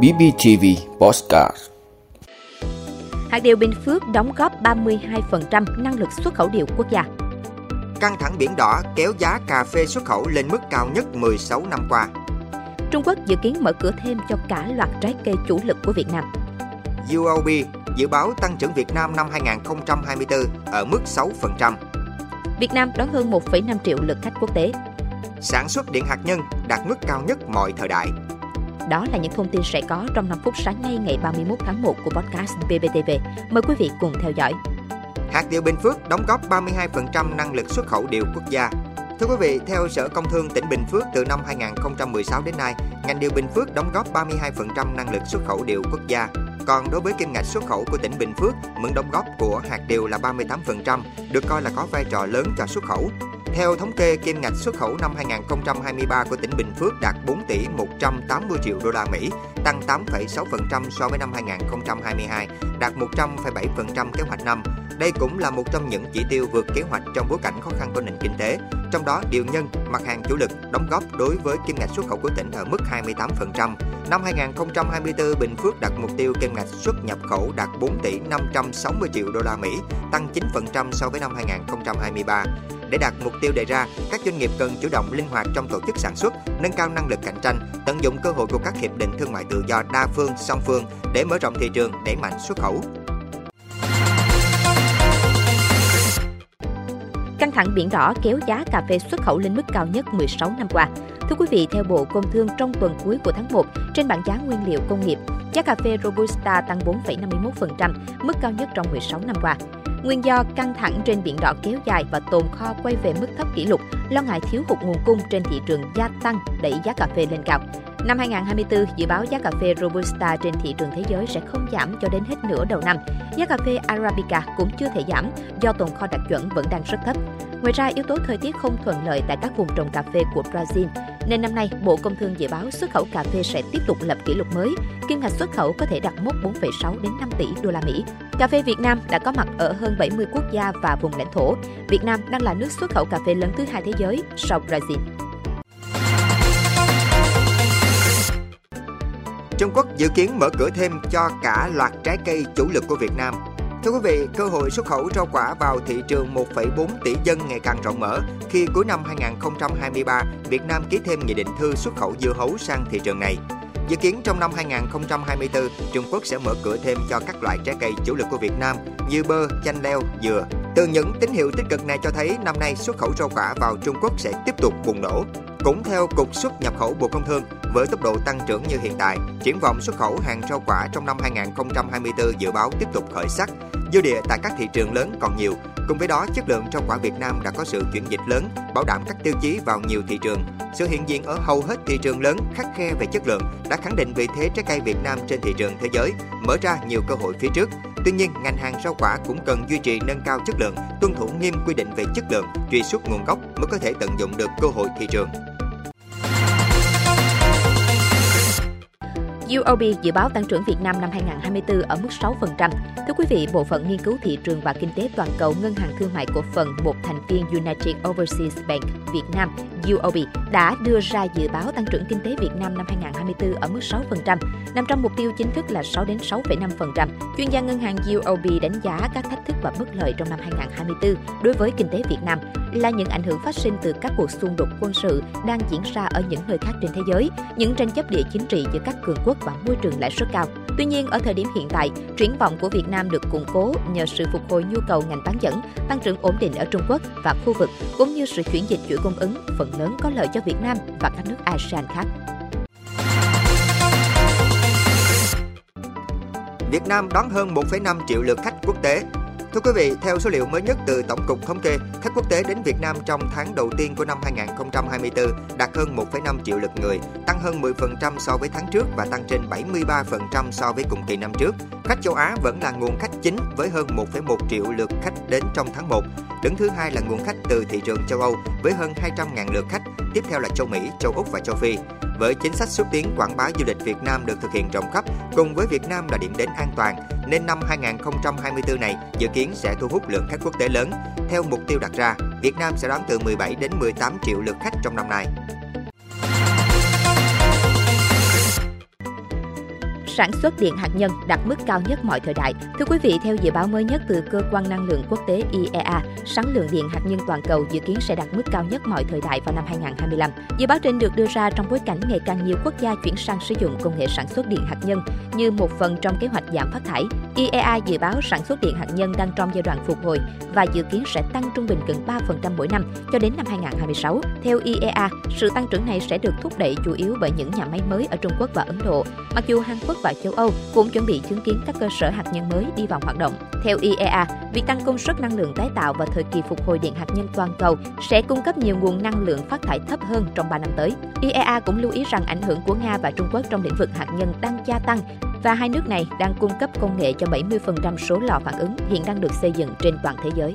BBTV Postcard Hạt điều Bình Phước đóng góp 32% năng lực xuất khẩu điều quốc gia. Căng thẳng biển đỏ kéo giá cà phê xuất khẩu lên mức cao nhất 16 năm qua. Trung Quốc dự kiến mở cửa thêm cho cả loạt trái cây chủ lực của Việt Nam. UOB dự báo tăng trưởng Việt Nam năm 2024 ở mức 6%. Việt Nam đón hơn 1,5 triệu lượt khách quốc tế. Sản xuất điện hạt nhân đạt mức cao nhất mọi thời đại. Đó là những thông tin sẽ có trong 5 phút sáng nay ngày 31 tháng 1 của podcast BBTV. Mời quý vị cùng theo dõi. Hạt điều Bình Phước đóng góp 32% năng lực xuất khẩu điều quốc gia. Thưa quý vị, theo Sở Công Thương tỉnh Bình Phước từ năm 2016 đến nay, ngành điều Bình Phước đóng góp 32% năng lực xuất khẩu điều quốc gia. Còn đối với kim ngạch xuất khẩu của tỉnh Bình Phước, mức đóng góp của hạt điều là 38%, được coi là có vai trò lớn cho xuất khẩu. Theo thống kê, kim ngạch xuất khẩu năm 2023 của tỉnh Bình Phước đạt 4 tỷ 180 triệu đô la Mỹ, tăng 8,6% so với năm 2022, đạt 100,7% kế hoạch năm. Đây cũng là một trong những chỉ tiêu vượt kế hoạch trong bối cảnh khó khăn của nền kinh tế. Trong đó, điều nhân, mặt hàng chủ lực, đóng góp đối với kim ngạch xuất khẩu của tỉnh ở mức 28%. Năm 2024, Bình Phước đặt mục tiêu kim ngạch xuất nhập khẩu đạt 4 tỷ 560 triệu đô la Mỹ, tăng 9% so với năm 2023. Để đạt mục tiêu đề ra, các doanh nghiệp cần chủ động linh hoạt trong tổ chức sản xuất, nâng cao năng lực cạnh tranh, tận dụng cơ hội của các hiệp định thương mại tự do đa phương, song phương để mở rộng thị trường, đẩy mạnh xuất khẩu. Căng thẳng biển đỏ kéo giá cà phê xuất khẩu lên mức cao nhất 16 năm qua. Thưa quý vị, theo Bộ Công Thương trong tuần cuối của tháng 1, trên bảng giá nguyên liệu công nghiệp, giá cà phê Robusta tăng 4,51%, mức cao nhất trong 16 năm qua. Nguyên do căng thẳng trên biển đỏ kéo dài và tồn kho quay về mức thấp kỷ lục, lo ngại thiếu hụt nguồn cung trên thị trường gia tăng đẩy giá cà phê lên cao. Năm 2024, dự báo giá cà phê Robusta trên thị trường thế giới sẽ không giảm cho đến hết nửa đầu năm. Giá cà phê Arabica cũng chưa thể giảm do tồn kho đạt chuẩn vẫn đang rất thấp. Ngoài ra, yếu tố thời tiết không thuận lợi tại các vùng trồng cà phê của Brazil, nên năm nay Bộ Công Thương dự báo xuất khẩu cà phê sẽ tiếp tục lập kỷ lục mới, kim ngạch xuất khẩu có thể đạt mốc 4,6 đến 5 tỷ đô la Mỹ. Cà phê Việt Nam đã có mặt ở hơn 70 quốc gia và vùng lãnh thổ. Việt Nam đang là nước xuất khẩu cà phê lớn thứ hai thế giới sau Brazil. Trung Quốc dự kiến mở cửa thêm cho cả loạt trái cây chủ lực của Việt Nam. Thưa quý vị, cơ hội xuất khẩu rau quả vào thị trường 1,4 tỷ dân ngày càng rộng mở khi cuối năm 2023, Việt Nam ký thêm nghị định thư xuất khẩu dưa hấu sang thị trường này. Dự kiến trong năm 2024, Trung Quốc sẽ mở cửa thêm cho các loại trái cây chủ lực của Việt Nam như bơ, chanh leo, dừa. Từ những tín hiệu tích cực này cho thấy năm nay xuất khẩu rau quả vào Trung Quốc sẽ tiếp tục bùng nổ. Cũng theo Cục xuất nhập khẩu Bộ Công Thương, với tốc độ tăng trưởng như hiện tại, triển vọng xuất khẩu hàng rau quả trong năm 2024 dự báo tiếp tục khởi sắc. Dư địa tại các thị trường lớn còn nhiều, cùng với đó chất lượng rau quả Việt Nam đã có sự chuyển dịch lớn, bảo đảm các tiêu chí vào nhiều thị trường. Sự hiện diện ở hầu hết thị trường lớn khắc khe về chất lượng đã khẳng định vị thế trái cây Việt Nam trên thị trường thế giới, mở ra nhiều cơ hội phía trước. Tuy nhiên, ngành hàng rau quả cũng cần duy trì nâng cao chất lượng, tuân thủ nghiêm quy định về chất lượng, truy xuất nguồn gốc mới có thể tận dụng được cơ hội thị trường. UOB dự báo tăng trưởng Việt Nam năm 2024 ở mức 6%. Thưa quý vị, Bộ phận Nghiên cứu Thị trường và Kinh tế Toàn cầu Ngân hàng Thương mại Cổ phần, một thành viên United Overseas Bank Việt Nam UOB đã đưa ra dự báo tăng trưởng kinh tế Việt Nam năm 2024 ở mức 6%, nằm trong mục tiêu chính thức là 6 đến 6,5%. Chuyên gia ngân hàng UOB đánh giá các thách thức và bất lợi trong năm 2024 đối với kinh tế Việt Nam là những ảnh hưởng phát sinh từ các cuộc xung đột quân sự đang diễn ra ở những nơi khác trên thế giới, những tranh chấp địa chính trị giữa các cường quốc và môi trường lãi suất cao. Tuy nhiên, ở thời điểm hiện tại, triển vọng của Việt Nam được củng cố nhờ sự phục hồi nhu cầu ngành bán dẫn, tăng trưởng ổn định ở Trung Quốc và khu vực, cũng như sự chuyển dịch chuỗi cung ứng phần lớn có lợi cho Việt Nam và các nước ASEAN khác. Việt Nam đón hơn 1,5 triệu lượt khách quốc tế Thưa quý vị, theo số liệu mới nhất từ Tổng cục Thống kê, khách quốc tế đến Việt Nam trong tháng đầu tiên của năm 2024 đạt hơn 1,5 triệu lượt người, tăng hơn 10% so với tháng trước và tăng trên 73% so với cùng kỳ năm trước. Khách châu Á vẫn là nguồn khách chính với hơn 1,1 triệu lượt khách đến trong tháng 1. Đứng thứ hai là nguồn khách từ thị trường châu Âu với hơn 200.000 lượt khách, tiếp theo là châu Mỹ, châu Úc và châu Phi. Với chính sách xúc tiến quảng bá du lịch Việt Nam được thực hiện rộng khắp, cùng với Việt Nam là điểm đến an toàn, nên năm 2024 này dự kiến sẽ thu hút lượng khách quốc tế lớn. Theo mục tiêu đặt ra, Việt Nam sẽ đón từ 17 đến 18 triệu lượt khách trong năm nay. Sản xuất điện hạt nhân đạt mức cao nhất mọi thời đại. Thưa quý vị, theo dự báo mới nhất từ cơ quan năng lượng quốc tế IEA, sản lượng điện hạt nhân toàn cầu dự kiến sẽ đạt mức cao nhất mọi thời đại vào năm 2025. Dự báo trên được đưa ra trong bối cảnh ngày càng nhiều quốc gia chuyển sang sử dụng công nghệ sản xuất điện hạt nhân như một phần trong kế hoạch giảm phát thải. IEA dự báo sản xuất điện hạt nhân đang trong giai đoạn phục hồi và dự kiến sẽ tăng trung bình gần 3% mỗi năm cho đến năm 2026. Theo IEA, sự tăng trưởng này sẽ được thúc đẩy chủ yếu bởi những nhà máy mới ở Trung Quốc và Ấn Độ, mặc dù Hàn Quốc và châu Âu cũng chuẩn bị chứng kiến các cơ sở hạt nhân mới đi vào hoạt động. Theo IEA, việc tăng công suất năng lượng tái tạo và thời kỳ phục hồi điện hạt nhân toàn cầu sẽ cung cấp nhiều nguồn năng lượng phát thải thấp hơn trong 3 năm tới. IEA cũng lưu ý rằng ảnh hưởng của Nga và Trung Quốc trong lĩnh vực hạt nhân đang gia tăng và hai nước này đang cung cấp công nghệ cho 70% số lò phản ứng hiện đang được xây dựng trên toàn thế giới.